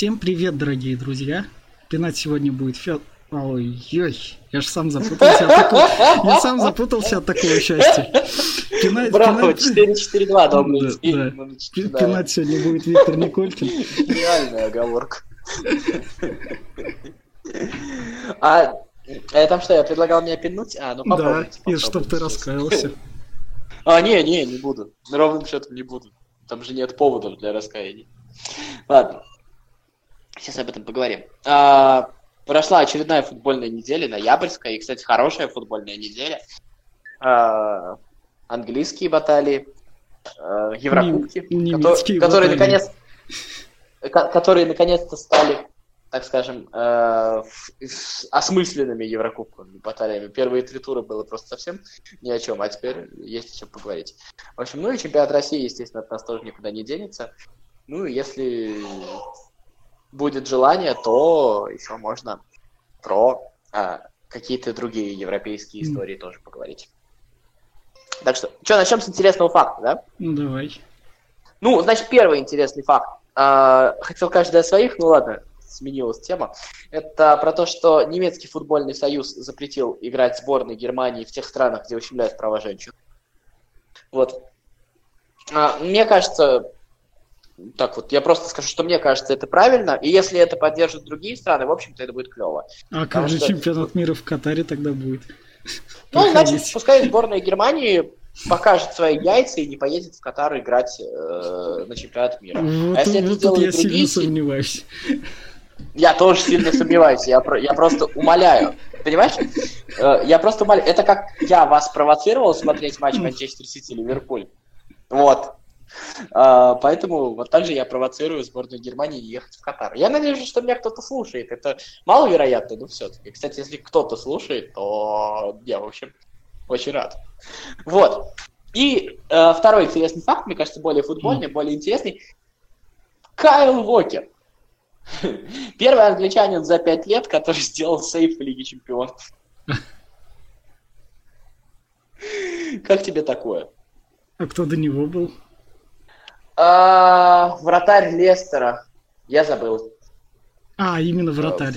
Всем привет, дорогие друзья. Пинать сегодня будет Федор... Ой-ой, я же сам запутался от такого... Я сам запутался от такого счастья. Пинать, Браво, 4-4-2, добрый да, да. Пинать сегодня будет Виктор Николькин. Идеальная оговорка. А это там что, я предлагал меня пинуть? А, ну попробуйте. Да, и чтоб ты раскаялся. А, не, не, не буду. Ровным счетом не буду. Там же нет поводов для раскаяния. Ладно. Сейчас об этом поговорим. А, прошла очередная футбольная неделя, ноябрьская, и, кстати, хорошая футбольная неделя. А, английские баталии, а, Еврокубки, Немецкие которые, наконец, которые наконец-то стали, так скажем, э, осмысленными Еврокубками, баталиями. Первые три тура было просто совсем ни о чем, а теперь есть о чем поговорить. В общем, ну и чемпионат России, естественно, от нас тоже никуда не денется. Ну и если будет желание, то еще можно про а, какие-то другие европейские истории mm. тоже поговорить. Так что, что, начнем с интересного факта, да? Ну, давай. Ну, значит, первый интересный факт. А, хотел каждый о своих, ну ладно, сменилась тема. Это про то, что немецкий футбольный союз запретил играть сборной Германии в тех странах, где ущемляют права женщин. Вот. А, мне кажется, так вот, я просто скажу, что мне кажется, это правильно, и если это поддержат другие страны, в общем-то, это будет клево. А как же что... чемпионат мира в Катаре тогда будет? Ну, значит, пускай сборная Германии покажет свои яйца и не поедет в Катар играть э, на чемпионат мира. Вот, а если вот это сделают я другие... сильно сомневаюсь. Я тоже сильно сомневаюсь, я, про, я просто умоляю. Понимаешь? Э, я просто умоляю. Это как я вас провоцировал смотреть матч Манчестер Сити-Ливерпуль. Вот. А, поэтому вот так же я провоцирую сборную Германии ехать в Катар. Я надеюсь, что меня кто-то слушает. Это маловероятно, но все-таки. Кстати, если кто-то слушает, то я, в общем, очень рад. Вот. И э, второй интересный факт, мне кажется, более футбольный, mm. более интересный. Кайл Уокер. Первый англичанин за пять лет, который сделал сейф в Лиге Чемпионов. Как тебе такое? А кто до него был? А, вратарь Лестера. Я забыл. А, именно вратарь.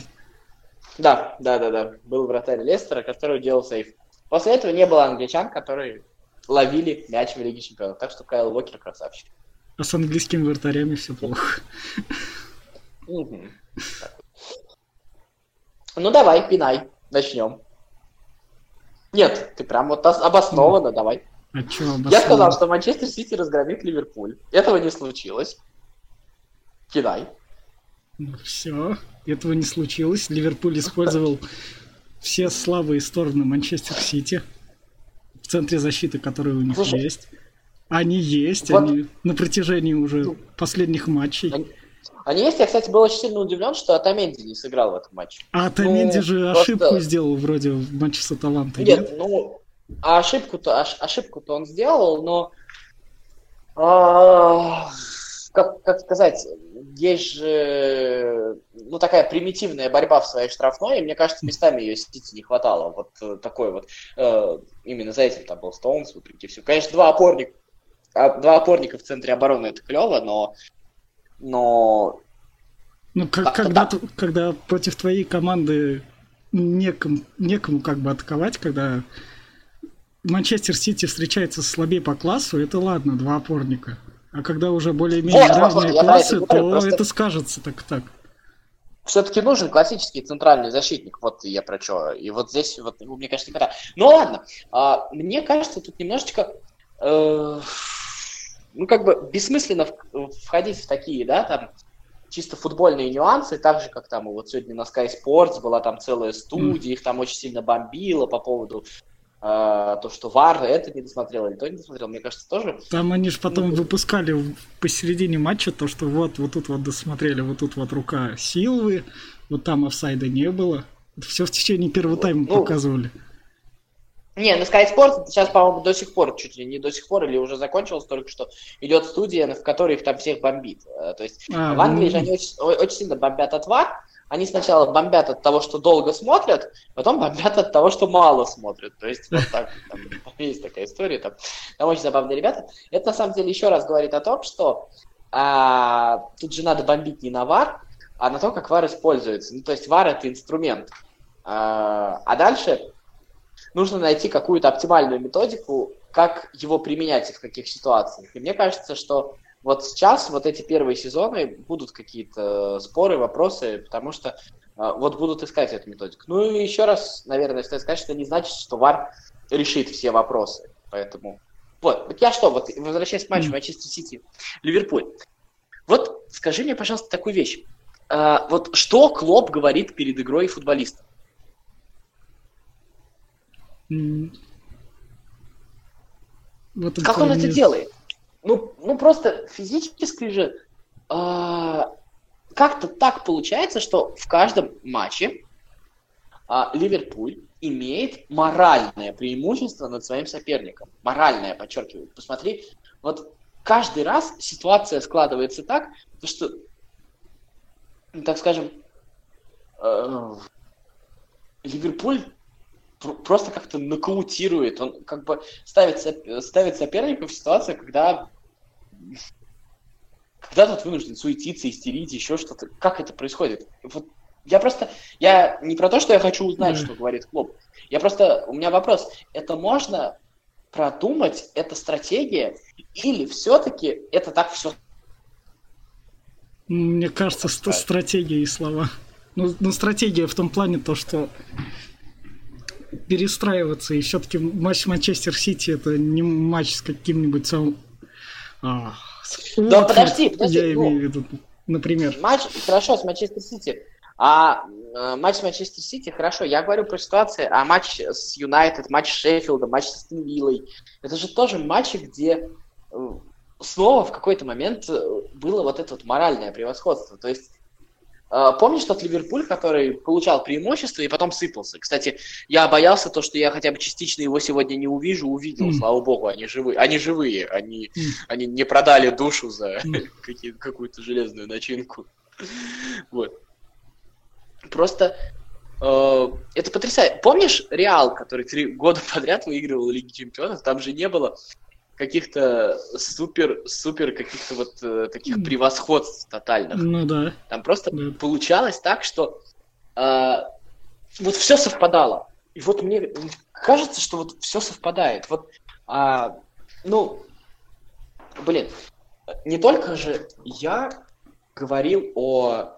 Да, да, да, да. Был вратарь Лестера, который делал сейф. После этого не было англичан, которые ловили мяч в Лиге Чемпионов. Так что Кайл Уокер красавчик. А с английскими вратарями все плохо. Ну давай, пинай. Начнем. Нет, ты прям вот обоснованно, давай. А чё, Я сказал, что Манчестер Сити разгромит Ливерпуль. Этого не случилось. Кидай. Ну все, этого не случилось. Ливерпуль использовал все слабые стороны Манчестер Сити в центре защиты, которые у них Слушай, есть. Они есть, вот, они на протяжении уже ну, последних матчей. Они, они есть. Я, кстати, был очень сильно удивлен, что Атаменди не сыграл в этом матче. А Атаменди ну, же просто... ошибку сделал вроде в матче с Аталантой. Нет, нет? ну а ошибку-то, ошибку-то он сделал, но а, как, как сказать, есть же ну, такая примитивная борьба в своей штрафной, и мне кажется, местами ее Сити не хватало. Вот э, такой вот, э, именно за этим там был Стоунс, вопреки все. Конечно, два опорника, два опорника в центре обороны это клево, но, но ну, как, когда, когда против твоей команды некому, некому как бы атаковать, когда Манчестер Сити встречается слабее по классу, это ладно, два опорника. А когда уже более-менее вот, равные вот, классы, то просто... это скажется так-так. Все-таки нужен классический центральный защитник. Вот я про что. И вот здесь, вот, мне кажется, хватает. Ну ладно. А, мне кажется, тут немножечко э, ну, как бы бессмысленно входить в такие, да, там, чисто футбольные нюансы, так же, как там вот сегодня на Sky Sports была там целая студия, mm. их там очень сильно бомбило по поводу а, то, что Вар это не досмотрел или то не досмотрел, мне кажется, тоже. Там они же потом ну, выпускали посередине матча то, что вот, вот тут вот досмотрели, вот тут вот рука Силвы, вот там офсайда не было. Это все в течение первого тайма ну, показывали. Не, на Sky Sports сейчас, по-моему, до сих пор, чуть ли не до сих пор, или уже закончилось только что, идет студия, в которой их там всех бомбит. Э, то есть а, в Англии ну... же они очень, очень сильно бомбят от ВАР, они сначала бомбят от того, что долго смотрят, потом бомбят от того, что мало смотрят. То есть вот так, там, есть такая история, там, там очень забавные ребята. Это на самом деле еще раз говорит о том, что а, тут же надо бомбить не на вар, а на то, как VAR используется. Ну, то есть VAR это инструмент. А, а дальше нужно найти какую-то оптимальную методику, как его применять и в каких ситуациях. И мне кажется, что вот сейчас, вот эти первые сезоны, будут какие-то споры, вопросы, потому что а, вот будут искать эту методику. Ну и еще раз, наверное, стоит сказать, что это не значит, что ВАР решит все вопросы. Поэтому вот, вот я что, вот возвращаясь к матчу Манчестер Сити, Ливерпуль. Вот скажи мне, пожалуйста, такую вещь. А, вот что Клоп говорит перед игрой футболистам? как он это делает? Ну, ну просто физически же э, как-то так получается, что в каждом матче э, Ливерпуль имеет моральное преимущество над своим соперником. Моральное, подчеркиваю. Посмотри, вот каждый раз ситуация складывается так, что, так скажем, э, Ливерпуль просто как-то нокаутирует. Он как бы ставит, ставит соперника в ситуацию, когда когда тот вынужден суетиться, истерить, еще что-то. Как это происходит? Вот я просто, я не про то, что я хочу узнать, что говорит клуб. Я просто, у меня вопрос, это можно продумать, это стратегия, или все-таки это так все? Мне кажется, ст- стратегия и слова. Ну, ну, стратегия в том плане то, что перестраиваться. И все-таки матч Манчестер Сити это не матч с каким-нибудь самым... А, да вот, подожди, подожди. Я ну, имею в виду, например. Матч, хорошо, с Манчестер Сити. А э, матч с Манчестер Сити, хорошо, я говорю про ситуацию, а матч с Юнайтед, матч с Шеффилдом, матч с Виллой, это же тоже матчи, где э, снова в какой-то момент э, было вот это вот моральное превосходство. То есть помнишь тот Ливерпуль, который получал преимущество и потом сыпался? Кстати, я боялся то, что я хотя бы частично его сегодня не увижу, увидел, mm. слава богу, они живые. Они живые, они, mm. они не продали душу за mm. какую-то железную начинку. Вот. Просто э, это потрясающе. Помнишь Реал, который три года подряд выигрывал Лиги Чемпионов? Там же не было каких-то супер, супер каких-то вот э, таких превосходств тотальных. Ну да. Там просто да. получалось так, что э, вот все совпадало. И вот мне кажется, что вот все совпадает. Вот, а, ну, блин, не только же я говорил о,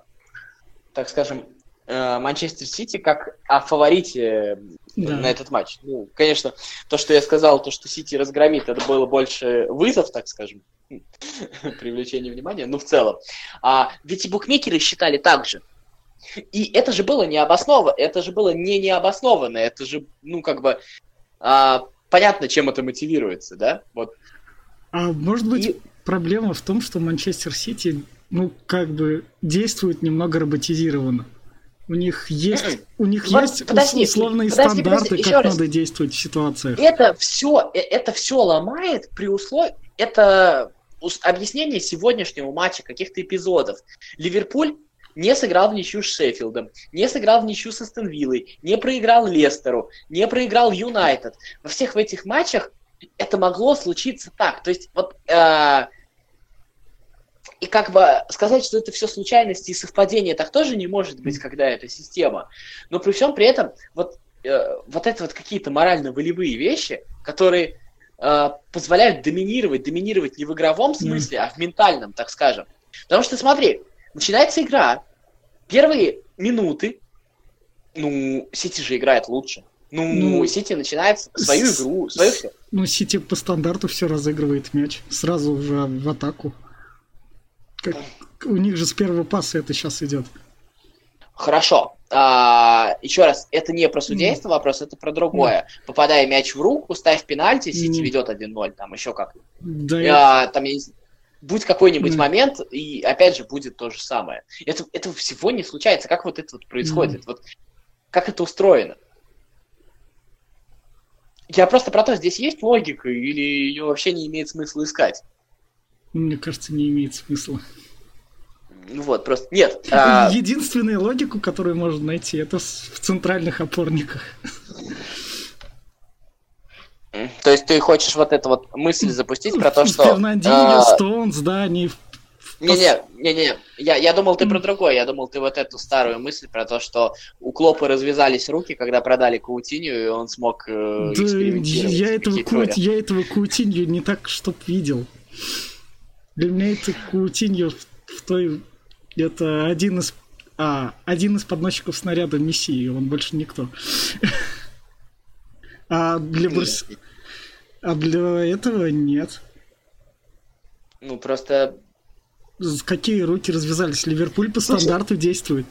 так скажем, э, Манчестер Сити как о фаворите да. на этот матч. Ну, конечно, то, что я сказал, то, что Сити разгромит, это было больше вызов, так скажем, привлечение внимания, ну, в целом. А, ведь и букмекеры считали так же. И это же было необоснованно, это же было не необоснованно, это же, ну, как бы, а, понятно, чем это мотивируется, да? Вот. А может быть, и... проблема в том, что Манчестер Сити, ну, как бы действует немного роботизированно. У них есть, у них вот, есть подожди, условные подожди, стандарты, подожди, как раз. надо действовать в ситуациях. Это все, э, это все ломает при условии, это объяснение сегодняшнего матча, каких-то эпизодов. Ливерпуль не сыграл в ничью с Шеффилдом, не сыграл в ничью с Астон Виллой, не проиграл Лестеру, не проиграл Юнайтед. Во всех этих матчах это могло случиться так. То есть вот э, и как бы сказать, что это все случайности и совпадения, так тоже не может быть, когда это система. Но при всем при этом, вот, э, вот это вот какие-то морально-волевые вещи, которые э, позволяют доминировать, доминировать не в игровом смысле, а в ментальном, так скажем. Потому что, смотри, начинается игра, первые минуты, ну, Сити же играет лучше. Ну, ну Сити начинает свою игру, свою все. Ну, Сити по стандарту все разыгрывает мяч. Сразу уже в атаку. Как, у них же с первого паса это сейчас идет. Хорошо. А, еще раз, это не про судейство mm. вопрос, это про другое. Mm. Попадая мяч в руку, ставь пенальти, Сити mm. ведет 1-0, там еще как. Да, а, там, я не будь какой-нибудь mm. момент, и опять же будет то же самое. Это, этого всего не случается. Как вот это вот происходит? Mm. Вот, как это устроено? Я просто про то, здесь есть логика, или ее вообще не имеет смысла искать? Мне кажется, не имеет смысла. Ну вот, просто нет. А... Единственную логику, которую можно найти, это в центральных опорниках. То есть ты хочешь вот эту вот мысль запустить про то, что... Фернандинho, а... Стоунс, да, они Не-не, не-не, я, я думал, ты про другое, я думал, ты вот эту старую мысль про то, что у Клопа развязались руки, когда продали Каутинью, и он смог э, Да, экспериментировать. я этого, хитроя. Каут- я этого Каутинью не так, чтоб видел. Для меня это Каутинью в, в той... Это один из... А, один из подносчиков снаряда Мессии, он больше никто. А для Барс... А для этого нет. Ну, просто Какие руки развязались? Ливерпуль по стандарту действует.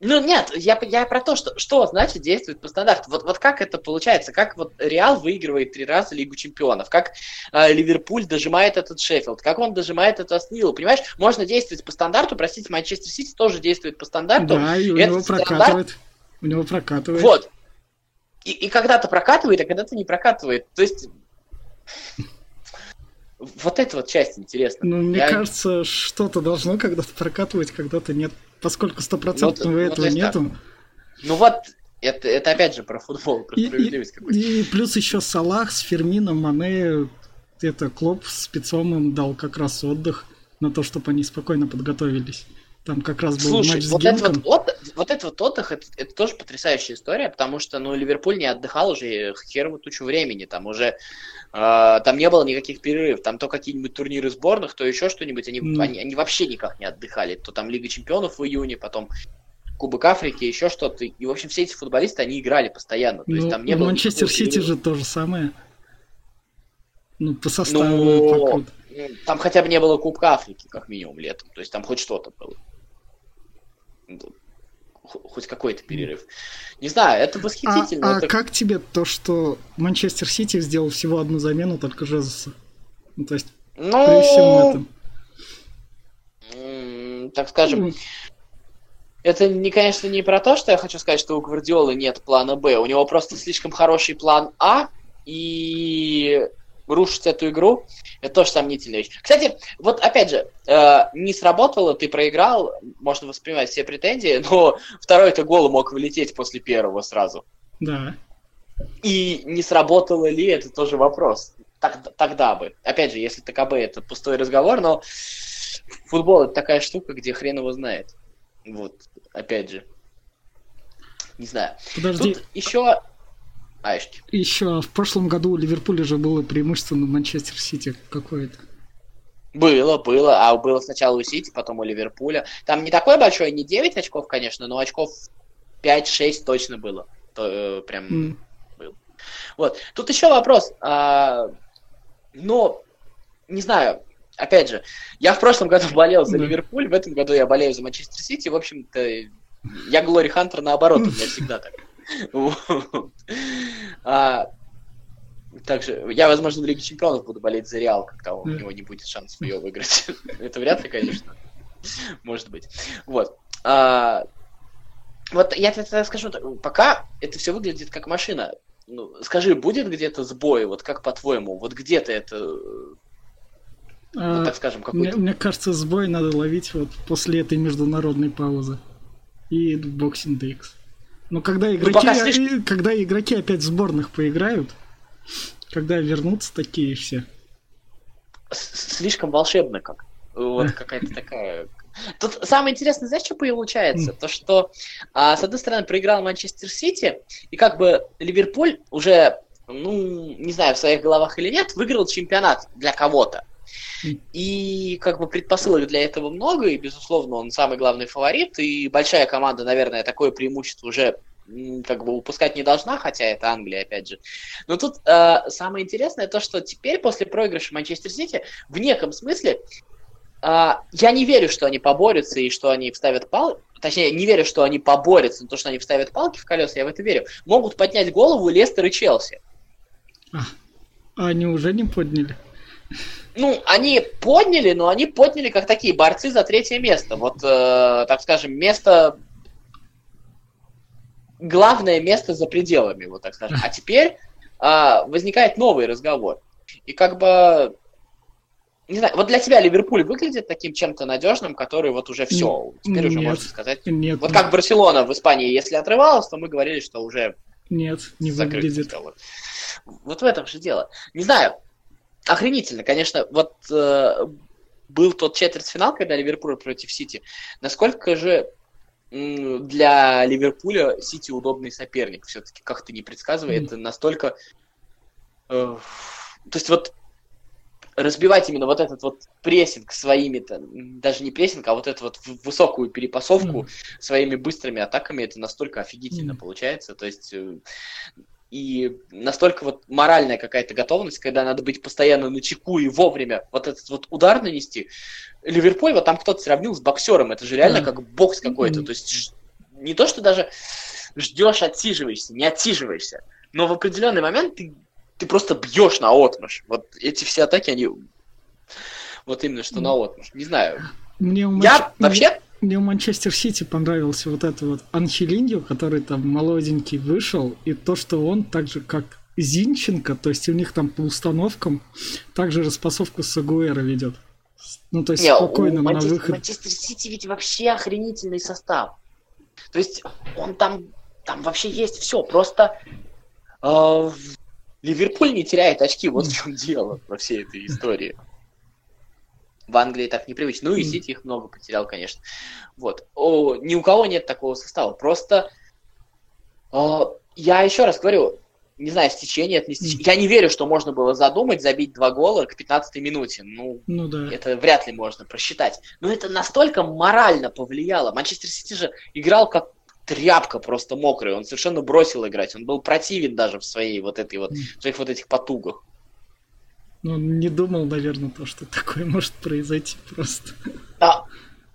Ну нет, я, я про то, что, что значит действует по стандарту. Вот, вот как это получается? Как вот Реал выигрывает три раза Лигу Чемпионов? Как э, Ливерпуль дожимает этот Шеффилд? Как он дожимает этот Астон Виллу? Понимаешь, можно действовать по стандарту, простите, Манчестер Сити тоже действует по стандарту. Да, и у этот него стандарт- прокатывает. У него прокатывает. Вот. И, и когда-то прокатывает, а когда-то не прокатывает. То есть... Вот эта вот часть интересна. Ну, мне Я- кажется, что-то должно когда-то прокатывать, когда-то нет. Поскольку стопроцентного Ну, этого то есть так. нету. Ну вот, это, это опять же про футбол, про И, справедливость и- какую-то. и плюс еще Салах с Фермином, Мане, это Клоп с спецом им дал как раз отдых на то, чтобы они спокойно подготовились. Там как раз был Слушай, матч с вот это Генком. вот, от- вот этот вот отдых, это, это тоже потрясающая история, потому что, ну, Ливерпуль не отдыхал уже херову тучу времени, там уже, э, там не было никаких перерывов, там то какие-нибудь турниры сборных, то еще что-нибудь, они, Ну. они, они вообще никак не отдыхали, то там Лига Чемпионов в июне, потом Кубок Африки, еще что-то, и, в общем, все эти футболисты, они играли постоянно, то есть Ну, там не было Манчестер никакого Сити перерыва. же то же самое. Ну, по составу. Ну, по там хотя бы не было Кубка Африки, как минимум, летом, то есть там хоть что-то было. Хоть какой-то перерыв. Не знаю, это А, восхитительно. а это- как тебе то, что Манчестер Сити сделал всего одну замену, только Жезуса? Ну, то есть, Ну, при всем этом. так скажем, Ну, это, не, конечно, не про то, что я хочу сказать, что у Гвардиолы нет плана Б. У него просто слишком хороший план А, и рушить эту игру, это тоже сомнительная вещь. Кстати, вот опять же, э, не сработало, ты проиграл, можно воспринимать все претензии, но второй-то гол мог вылететь после первого сразу. Да. И не сработало ли, это тоже вопрос. Так- тогда бы. Опять же, если ТКБ это пустой разговор, но футбол это такая штука, где хрен его знает. Вот, опять же. Не знаю. Подожди, Тут еще... Аишки. еще в прошлом году у Ливерпуля же было преимущество над Манчестер Сити какое-то. Было, было. А было сначала у Сити, потом у Ливерпуля. Там не такое большое, не 9 очков, конечно, но очков 5-6 точно было. То, э, прям М. Вот. Тут еще вопрос. А, но, не знаю, опять же, я в прошлом году болел за Да. Ливерпуль, в этом году я болею за Манчестер Сити. В общем-то, я Глори Хантер наоборот, у меня всегда так. А, также я, возможно, в Лиге Чемпионов буду болеть за Реал, когда у него не будет шансов ее выиграть. Это вряд ли, конечно. Может быть. Вот. А, вот я тебе тогда скажу, пока это все выглядит как машина. Ну, скажи, будет где-то сбой, вот как по-твоему, вот где-то это, ну, А, так скажем, мне, какой-то... мне кажется, сбой надо ловить вот после этой международной паузы. И Boxing Day. Ну, когда игроки, пока слишком- когда игроки опять в сборных поиграют, когда вернутся такие все. с- слишком волшебно как. Вот какая-то такая... Тут самое интересное, знаешь, что получается? То, что, а, с одной стороны, проиграл Манчестер Сити, и как бы Ливерпуль уже, ну, не знаю, в своих головах или нет, выиграл чемпионат для кого-то. И как бы предпосылок для этого много, и, безусловно, он самый главный фаворит, и большая команда, наверное, такое преимущество уже как бы упускать не должна, хотя это Англия, опять же. Но тут э, самое интересное то, что теперь после проигрыша Манчестер Сити в неком смысле а, я не верю, что они поборются и что они вставят палки. Точнее, не верю, что они поборются, но то, что они вставят палки в колеса, я в это верю. Могут поднять голову Лестер и Челси. А они уже не подняли? Ну, они подняли, но они подняли как такие борцы за третье место. Вот, э, так скажем, место... Главное место за пределами, вот так скажем. А теперь а, возникает новый разговор. И как бы... Не знаю, вот для тебя Ливерпуль выглядит таким чем-то надежным, который вот уже все, теперь уже Нет. можно сказать. Нет, Вот как Барселона в Испании, если отрывалась, то мы говорили, что уже нет, не закрыт выглядит. Вот в этом же дело. Не знаю, охренительно, конечно, вот э, был тот четвертьфинал, когда Ливерпуль против Сити, насколько же для Ливерпуля Сити удобный соперник. Все-таки как-то не предсказывая, mm. это настолько... Э, то есть вот разбивать именно вот этот вот прессинг своими-то, даже не прессинг, а вот эту вот высокую перепасовку mm. своими быстрыми атаками, это настолько офигительно mm. получается. То есть э, и настолько вот моральная какая-то готовность, когда надо быть постоянно на чеку и вовремя вот этот вот удар нанести. Ливерпуль, вот там кто-то сравнил с боксером, это же реально mm. как бокс какой-то, mm. то есть не то, что даже ждешь, отсиживаешься, не отсиживаешься, но в определенный момент ты, ты просто бьешь на отмышь. Вот эти все атаки, они вот именно что на отмышь. Не знаю. Мне у Я вообще мне у Манчестер Сити понравился вот это вот Анхелиньо, который там молоденький вышел, и то, что он так же, как Зинченко, то есть у них там по установкам также распасовку с Агуэра ведет. Ну, то есть Не, спокойно на Манчестер, выход. Манчестер Сити ведь вообще охренительный состав. То есть он там, там вообще есть все. Просто э, Ливерпуль не теряет очки, вот в чем дело во всей этой истории. В Англии так непривычно. Ну и Сити их много потерял, конечно. Вот. О, ни у кого нет такого состава. Просто э, я еще раз говорю, не знаю, стечение, это не стечение. Я не верю, что можно было задумать забить два гола к 15 минуте. Ну, ну да. это вряд ли можно просчитать. Но это настолько морально повлияло. Манчестер Сити же играл как тряпка просто мокрая. Он совершенно бросил играть. Он был противен даже в своей вот этой вот, в своих вот этих потугах. Ну, не думал, наверное, то, что такое может произойти просто. Да.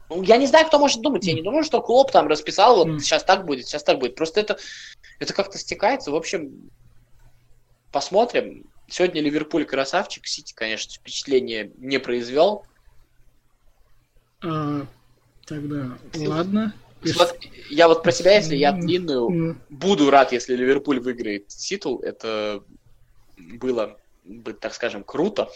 Ну, я не знаю, кто может думать. Я не думаю, что Клоп там расписал, вот mm. сейчас так будет, сейчас так будет. Просто это, это как-то стекается. В общем, посмотрим. Сегодня Ливерпуль красавчик. Сити, конечно, впечатление не произвел. А, тогда, ладно. Вот, я вот про себя, если я длинную, буду рад, если Ливерпуль выиграет титул. Это было бы, так скажем, круто.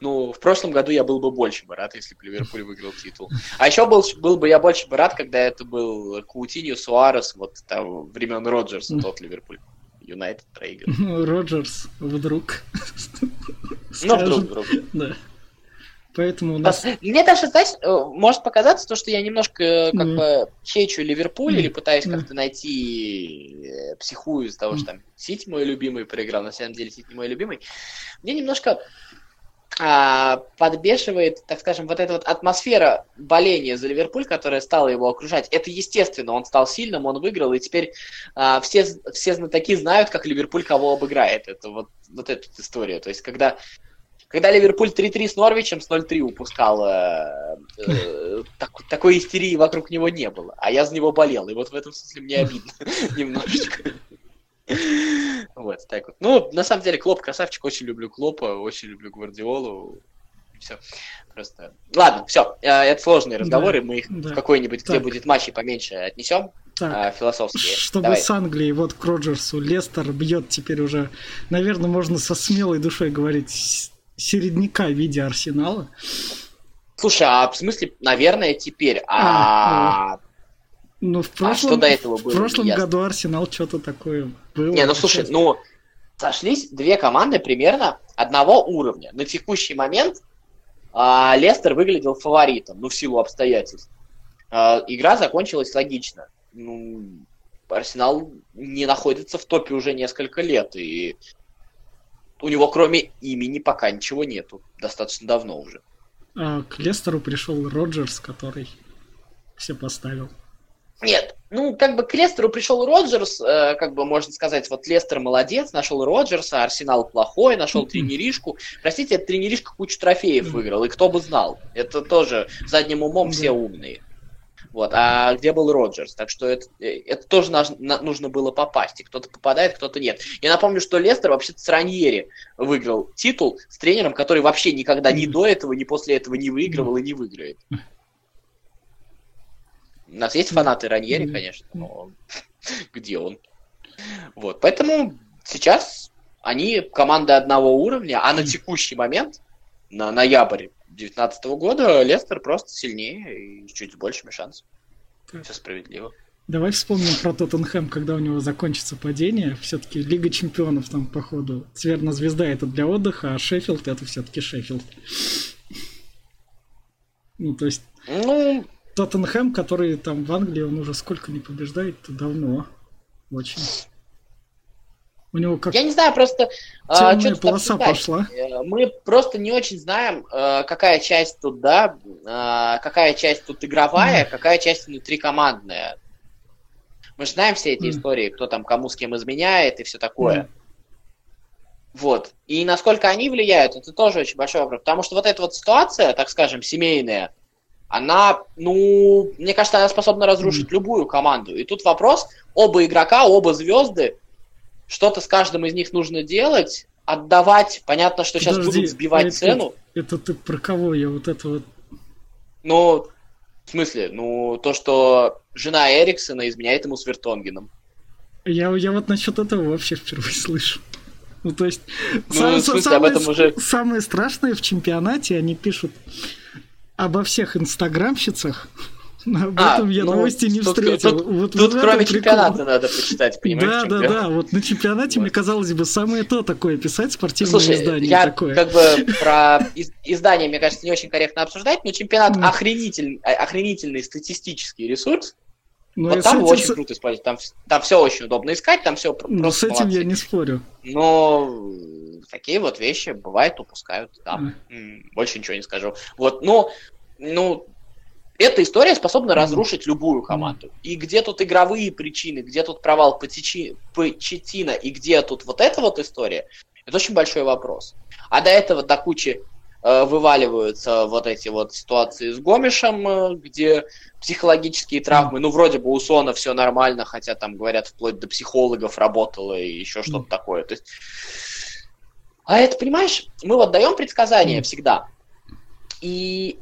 Ну, в прошлом году я был бы больше бы рад, если бы Ливерпуль выиграл титул. А еще был, был бы я больше бы рад, когда это был Каутиньо, Суарес, вот там времен Роджерса, тот Ливерпуль. Юнайтед проиграл. Ну, Роджерс вдруг. Ну, вдруг, вдруг. Да. Поэтому у нас... Мне даже, знаешь, э, может показаться то, что я немножко э, как mm. бы хейчу Ливерпуль mm. или пытаюсь mm. как-то найти э, психую из-за того, что там Сити мой любимый проиграл, на самом деле Сити мой любимый. Мне немножко а, подбешивает, так скажем, вот эта вот атмосфера боления за Ливерпуль, которая стала его окружать. Это естественно, он стал сильным, он выиграл, и теперь а, все, все знатоки знают, как Ливерпуль кого обыграет. Это вот, вот эта история. То есть, когда когда Ливерпуль 3-3 с Норвичем с 0-3 упускал, э, э, так, такой истерии вокруг него не было. А я за него болел. И вот в этом смысле мне обидно немножечко. Вот, так вот. Ну, на самом деле, Клоп красавчик, очень люблю Клопа, очень люблю Гвардиолу. Все. Просто. Ладно, все. Э, это сложные разговоры. Да, Мы их да. в какой-нибудь, где будет матч и поменьше, отнесем. Так, а, философские. Чтобы Давай. с Англией, вот к Роджерсу, Лестер бьет теперь уже, наверное, можно со смелой душой говорить, середняка в виде Арсенала. Слушай, а в смысле, наверное, теперь, а... а ну, в прошлом, а что до этого было? В прошлом ясно. году Арсенал что-то такое было. Не, ну слушай, ну сошлись две команды примерно одного уровня. На текущий момент а, Лестер выглядел фаворитом, ну, в силу обстоятельств. А, игра закончилась логично. Ну, Арсенал не находится в топе уже несколько лет, и у него кроме имени пока ничего нету. Достаточно давно уже. А к Лестеру пришел Роджерс, который все поставил. Нет, ну, как бы к Лестеру пришел Роджерс, э, как бы можно сказать, вот Лестер молодец, нашел Роджерса, Арсенал плохой, нашел mm-hmm. тренеришку. Простите, этот тренеришка кучу трофеев mm-hmm. выиграл, и кто бы знал. Это тоже задним умом mm-hmm. все умные. Вот, а где был Роджерс? Так что это, э, это тоже наж, на, нужно было попасть. И кто-то попадает, кто-то нет. Я напомню, что Лестер вообще-то с Раньери выиграл титул с тренером, который вообще никогда ни до этого, ни после этого не выигрывал и не выиграет. У нас есть фанаты Раньери, конечно, но где он? Вот, поэтому сейчас они команда одного уровня, а на текущий момент, на ноябрь 2019 года Лестер просто сильнее и чуть с большими шансами. Все справедливо. Давай вспомним про Тоттенхэм, когда у него закончится падение. Все-таки Лига Чемпионов там, походу, Цверна звезда это для отдыха, а Шеффилд это все-таки Шеффилд. Ну, то есть... Ну, Тоттенхэм, который там в Англии, он уже сколько не побеждает, то давно. Очень. У него как Я не знаю, просто темная а, что тут полоса пошла. Э, Мы просто не очень знаем, э, какая часть тут, да, э, какая часть тут игровая, какая часть внутрикомандная. Мы же знаем все эти Мгм. истории, кто там кому с кем изменяет и все такое. Мгм. Вот. И насколько они влияют, это тоже очень большой вопрос. Потому что вот эта вот ситуация, так скажем, семейная, она, ну, мне кажется, она способна разрушить любую команду. И тут вопрос, оба игрока, оба звезды, что-то с каждым из них нужно делать, отдавать. Понятно, что сейчас Подожди, будут сбивать это- цену. Это ты про кого я вот это вот... Но, в смысле, ну, то, что жена Эриксона изменяет ему с Вертонгеном. Я, я вот насчет этого вообще впервые слышу. Ну, то есть, Ну, сам- смысле, самое, об этом уже- самое страшное в чемпионате, они пишут обо всех инстаграмщицах. Об А, этом я ну, новости не тут- встретил. Тут, Вот- тут вот кроме прикол. чемпионата надо почитать, понимаешь? Да, да, дело? да. Вот на чемпионате, Вот. мне казалось бы, самое то такое писать спортивное Слушай, издание я такое. как бы про из- издание, мне кажется, не очень корректно обсуждать, но чемпионат Ну. охренитель- а- охренительный статистический ресурс. Но вот я там с этим, очень с- круто использовать. Там, там все очень удобно искать, там все ну, с просто этим я молодцы. не спорю. Но такие вот вещи бывают, упускают, да. М, Больше ничего не скажу. Вот, но, ну, эта история способна разрушить любую команду. И где тут игровые причины, где тут провал Почеттина, и где тут вот эта вот история, это очень большой вопрос. А до этого до кучи э, вываливаются вот эти вот ситуации с Гомешем, э, где психологические травмы, ну, вроде бы у Сона все нормально, хотя там, говорят, вплоть до психологов работало и еще что-то такое. То есть... А это, понимаешь, мы вот даем предсказания Мгм. всегда. И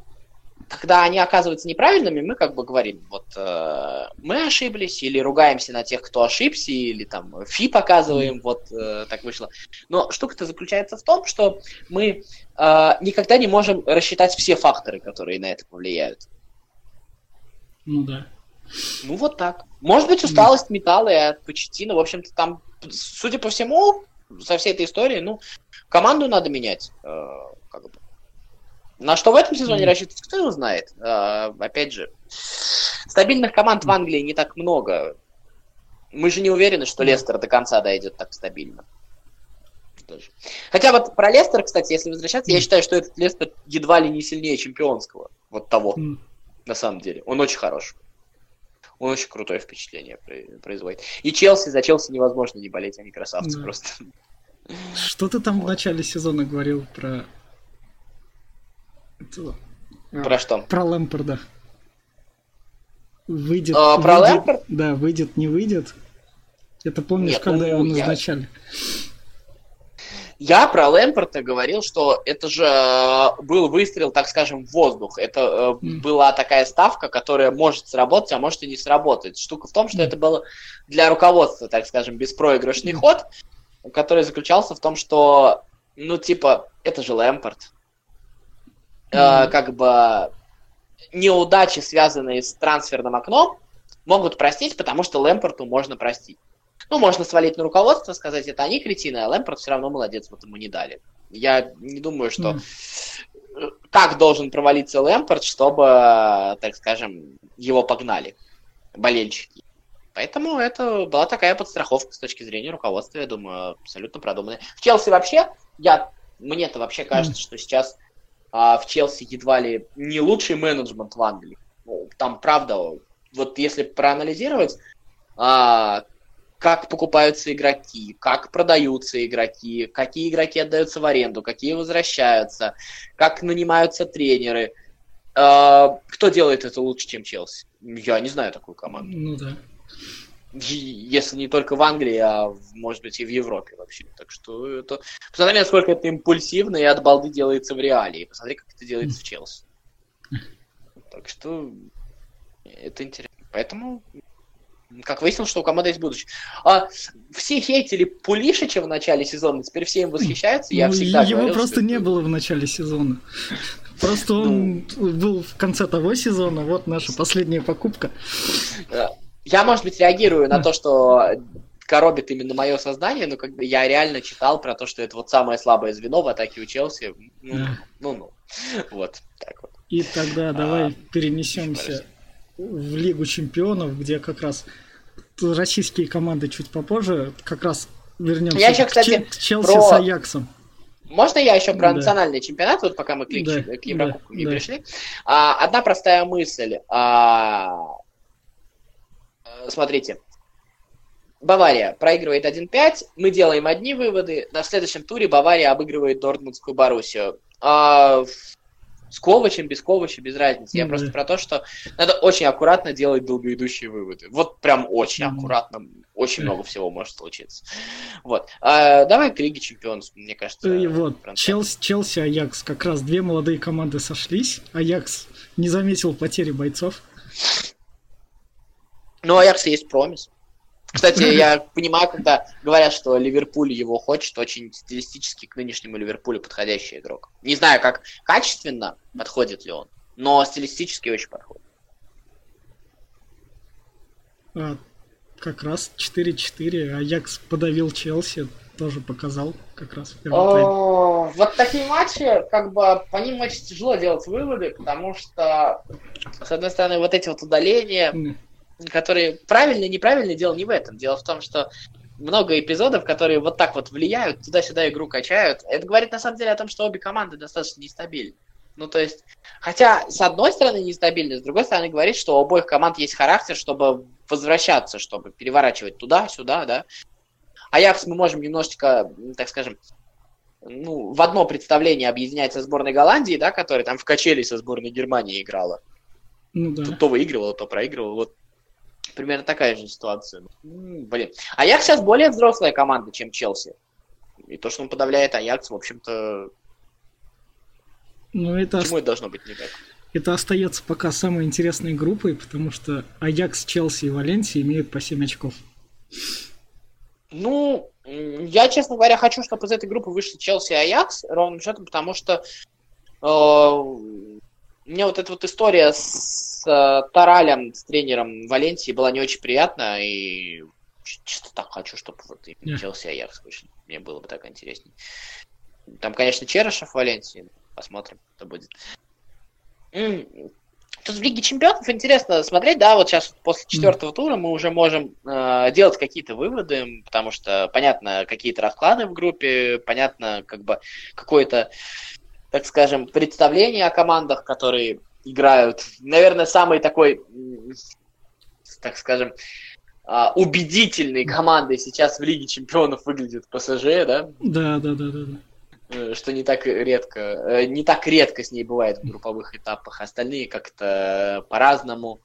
когда они оказываются неправильными, мы как бы говорим, вот э, мы ошиблись, или ругаемся на тех, кто ошибся, или там фи показываем, вот э, так вышло. Но штука-то заключается в том, что мы э, никогда не можем рассчитать все факторы, которые на это повлияют. Ну да. Ну вот так. Может быть, усталость металла и от Почетина, в общем-то, там, судя по всему, со всей этой историей, ну, команду надо менять. э, как бы. На что в этом сезоне рассчитывать, кто его знает. Э, опять же, стабильных команд в Англии не так много. Мы же не уверены, что Лестер до конца дойдет так стабильно. Тоже. Хотя вот про Лестер, кстати, если возвращаться, я считаю, что этот Лестер едва ли не сильнее чемпионского. Вот того на самом деле. Он очень хорош. Он очень крутое впечатление про- производит. И Челси, за Челси невозможно не болеть, они красавцы просто. Что ты там в начале сезона говорил про... а, Про что? Про Лэмпорда. Выйдет, А, про выйдет- Лэмпорд? Да, выйдет, не выйдет. Это помнишь, Нет, когда ну, его я- назначали? Я про Лэмпорта говорил, что это же э, был выстрел, так скажем, в воздух. Это Мгм. была такая ставка, которая может сработать, а может и не сработать. Штука в том, что Мгм. это было для руководства, так скажем, беспроигрышный Мгм. ход, который заключался в том, что, ну, типа, это же Лэмпорт. Э, как бы неудачи, связанные с трансферным окном, могут простить, потому что Лэмпорту можно простить. Ну, можно свалить на руководство, сказать, это они кретины, а Лэмпорт все равно молодец, вот ему не дали. Я не думаю, что... Э, Как должен провалиться Лэмпорт, чтобы, так скажем, его погнали болельщики. Поэтому это была такая подстраховка с точки зрения руководства, я думаю, абсолютно продуманная. В Челси вообще, я, мне-то вообще кажется, что сейчас а, в Челси едва ли не лучший менеджмент в Англии. Ну, там, правда, вот если проанализировать, а, как покупаются игроки, как продаются игроки, какие игроки отдаются в аренду, какие возвращаются, как нанимаются тренеры. А, кто делает это лучше, чем Челси? Я не знаю такую команду. Ну да. Если не только в Англии, а может быть и в Европе вообще. Так что это... Посмотри, насколько это импульсивно и от балды делается в реале. И посмотри, как это делается в Челси. Так что это интересно. Поэтому, как выяснилось, что у команды есть будущее. А все хейтили Пулишича в начале сезона, теперь все им восхищаются. Я Ну, всегда его говорил, просто что не было в начале сезона. Просто он Ну. был в конце того сезона, вот наша последняя покупка. Я, может быть, реагирую на то, что коробит именно мое сознание, но когда я реально читал про то, что это вот самое слабое звено в атаке у Челси. Ну, Да. ну, ну. Вот, так вот. И тогда давай а, перенесемся в Лигу чемпионов, где как раз российские команды чуть попозже, как раз вернемся я еще, кстати, к Челси про... с Аяксом. Можно я еще про да. национальный чемпионат, вот пока мы к, да, к Еврокубку да, не да. пришли? А, одна простая мысль. А, смотрите, Бавария проигрывает 1-5, мы делаем одни выводы, на следующем туре Бавария обыгрывает Дортмундскую Боруссию. А, с Ковачем, без Ковача, без разницы. Я mm-hmm. просто про то, что надо очень аккуратно делать долгоидущие выводы. Вот прям очень mm-hmm. аккуратно. Очень mm-hmm. много всего может случиться. Вот. А, давай к Лиге Чемпионов, мне кажется. И вот, Челси, Челси, Аякс. Как раз две молодые команды сошлись. Аякс не заметил потери бойцов. Ну, Аякс есть промис. Кстати, я понимаю, когда говорят, что Ливерпуль его хочет, очень стилистически к нынешнему Ливерпулю подходящий игрок. Не знаю, как качественно подходит ли он, но стилистически очень подходит. А, как раз 4-4. Аякс подавил Челси, тоже показал как раз в О, Вот такие матчи, как бы по ним очень тяжело делать выводы, потому что, с одной стороны, вот эти вот удаления, которые правильно неправильно, дело не в этом. Дело в том, что много эпизодов, которые вот так вот влияют, туда-сюда игру качают. Это говорит на самом деле о том, что обе команды достаточно нестабильны. Ну, то есть, хотя, с одной стороны, нестабильны, с другой стороны, говорит, что у обоих команд есть характер, чтобы возвращаться, чтобы переворачивать туда-сюда, да. Аякс мы можем немножечко, так скажем, ну, в одно представление объединять со сборной Голландии, да, которая там в качели со сборной Германии играла. Ну, да. то выигрывала, то проигрывала. Вот примерно такая же ситуация. Блин. Аякс сейчас более взрослая команда, чем Челси. И то, что он подавляет Аякс, в общем-то... Ну, это... Почему это должно быть не так? Это остается пока самой интересной группой, потому что Аякс, Челси и Валенсия имеют по 7 очков. Ну, я, честно говоря, хочу, чтобы из этой группы вышли Челси и Аякс, ровным счетом, потому что э, мне вот эта вот история с э, Таралем, с тренером Валенсии, была не очень приятна, и чисто так хочу, чтобы вот и yeah. Челси Аякс вышли. Мне было бы так интереснее. Там, конечно, Черышев в Валенсии. Посмотрим, что будет. Тут в Лиге Чемпионов интересно смотреть, да, вот сейчас после четвертого тура мы уже можем э, делать какие-то выводы, потому что понятно какие-то расклады в группе, понятно как бы какое-то так скажем, представление о командах, которые играют. Наверное, самый такой, так скажем, а, убедительной командой сейчас в Лиге Чемпионов выглядит ПСЖ, да? Да, да, да, да. да. Э, что не так редко, э, не так редко с ней бывает в групповых этапах. Остальные как-то по-разному,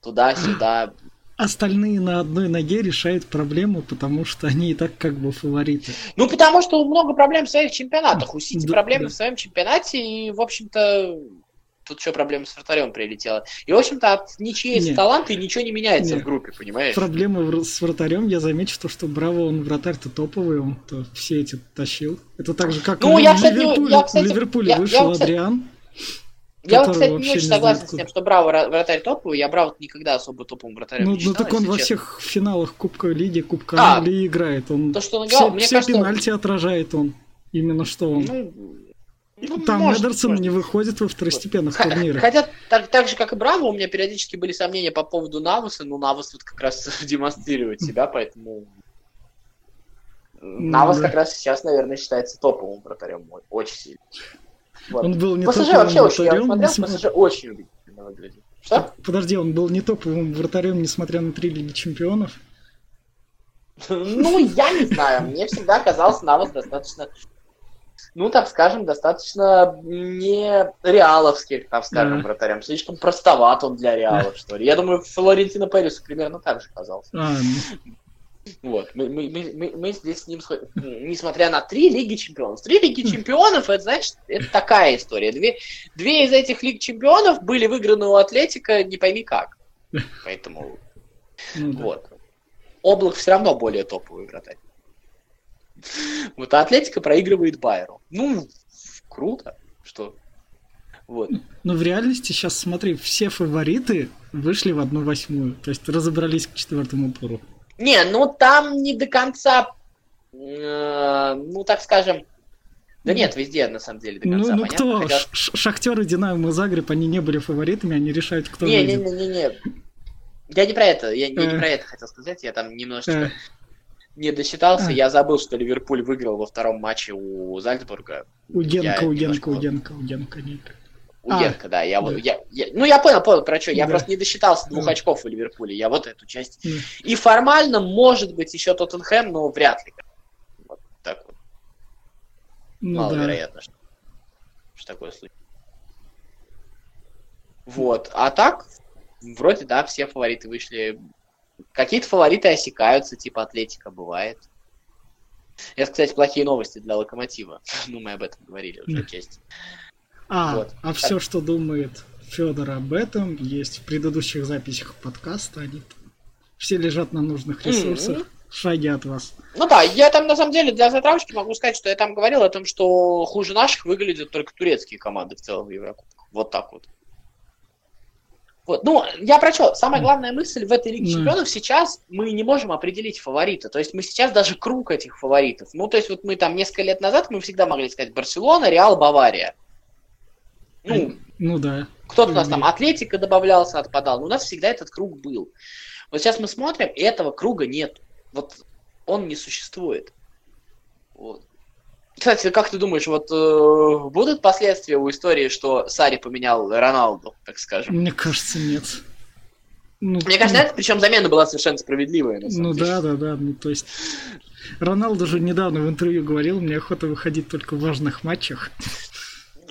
туда-сюда остальные на одной ноге решают проблему, потому что они и так как бы фавориты. Ну, потому что много проблем в своих чемпионатах. У Сити да, проблемы да. в своем чемпионате, и, в общем-то, тут еще проблема с вратарем прилетела. И, в общем-то, от ничьей Нет. таланты ничего не меняется Нет. в группе, понимаешь? Проблема с вратарем, я замечу, то, что Браво, он вратарь-то топовый, он -то все эти тащил. Это так же, как ну, в, я, кстати, Ливерпуле, я, кстати, в Ливерпуле я, вышел я, кстати, Адриан. Я вот, кстати, не очень согласен с тем, что Браво вратарь топовый. Я Браво никогда особо топовым вратарем ну, не считал, Ну, так он во всех финалах Кубка Лиги, Кубка а, Англии играет. Он то, что он играл, все, мне все кажется... пенальти отражает он. Именно что он. Ну, ну, Там Эдерсон не выходит во второстепенных Х- турнирах. Хотя, так, так же, как и Браво, у меня периодически были сомнения по поводу Навуса, но Навус вот как раз демонстрирует себя, поэтому... Ну, Навус да. как раз сейчас, наверное, считается топовым вратарем очень сильно. Вот. Он был не ПСЖ вообще очень, я смотрел, ПСЖ очень убедительно выглядит. Что? Подожди, он был не топовым вратарем, несмотря на три Лиги Чемпионов? Ну, я не знаю. Мне всегда казался Навас достаточно, ну, так скажем, достаточно не реаловских, так скажем, да. вратарем. Слишком простоват он для реалов, что ли. Я думаю, Флорентино Пересу примерно так же казался. А, ну. Вот. Мы, мы, мы, мы здесь с ним, несмотря на три Лиги Чемпионов. Три Лиги Чемпионов, это, значит, это такая история. Две, две из этих Лиг Чемпионов были выиграны у Атлетика не пойми как. Поэтому, ну, вот. Облак все равно более топовый вратарь. Вот, а Атлетика проигрывает Байеру. Ну, круто, что вот. Но в реальности сейчас, смотри, все фавориты вышли в одну восьмую. То есть разобрались к четвертому туру. Не, ну там не до конца, э, ну так скажем, Да нет, везде, на самом деле, до Ну, конца ну понятно. кто? хотя- Шахтер и Динамо Загреб, они не были фаворитами, они решают, кто Не, выйдет. не, не, не. Я не про это, я, я не Э. про это хотел сказать, я там немножечко Э, не досчитался, А. я забыл, что Ливерпуль выиграл во втором матче у Зальцбурга. у Генка, у Генка, у вот- Генка, у Генка, нет. У А, Генка, да. Я, вот- да. я, я- ну, я понял, понял, про что. Я Да. просто не досчитался двух Да. очков у Ливерпуля. Я вот эту часть. Да. И формально, может быть, еще Тоттенхэм, но вряд ли. Вот так вот. Ну да. Маловероятно, что, что такое случится. Вот. А так, вроде, да, все фавориты вышли. Какие-то фавориты осекаются, типа Атлетика бывает. Это, кстати, плохие новости для Локомотива. Ну, мы об этом говорили уже Да. отчасти. А, Вот. а все, что думает Федор об этом, есть в предыдущих записях подкаста. Они все лежат на нужных ресурсах. Мгм. Шаги от вас. Ну да, я там на самом деле для затравочки могу сказать, что я там говорил о том, что хуже наших выглядят только турецкие команды в целом в Еврокубках. Вот так вот. Вот. Ну, я про что? Самая главная мысль в этой Лиге. Чемпионов сейчас мы не можем определить фаворита. То есть мы сейчас даже круг этих фаворитов. Ну, то есть вот мы там несколько лет назад мы всегда могли сказать Барселона, Реал, Бавария. Ну, Ну да. кто-то у нас там. Атлетика добавлялся, отпадал. Но у нас всегда этот круг был. Вот сейчас мы смотрим, и этого круга нет. Вот он не существует. Вот. Кстати, как ты думаешь, вот э, будут последствия у истории, что Сари поменял Роналду, так скажем? Мне кажется, нет. Ну, Мне кажется, это причем замена была совершенно справедливая. Ну деле. да, да, да. Ну то есть Роналду же недавно в интервью говорил, мне охота выходить только в важных матчах.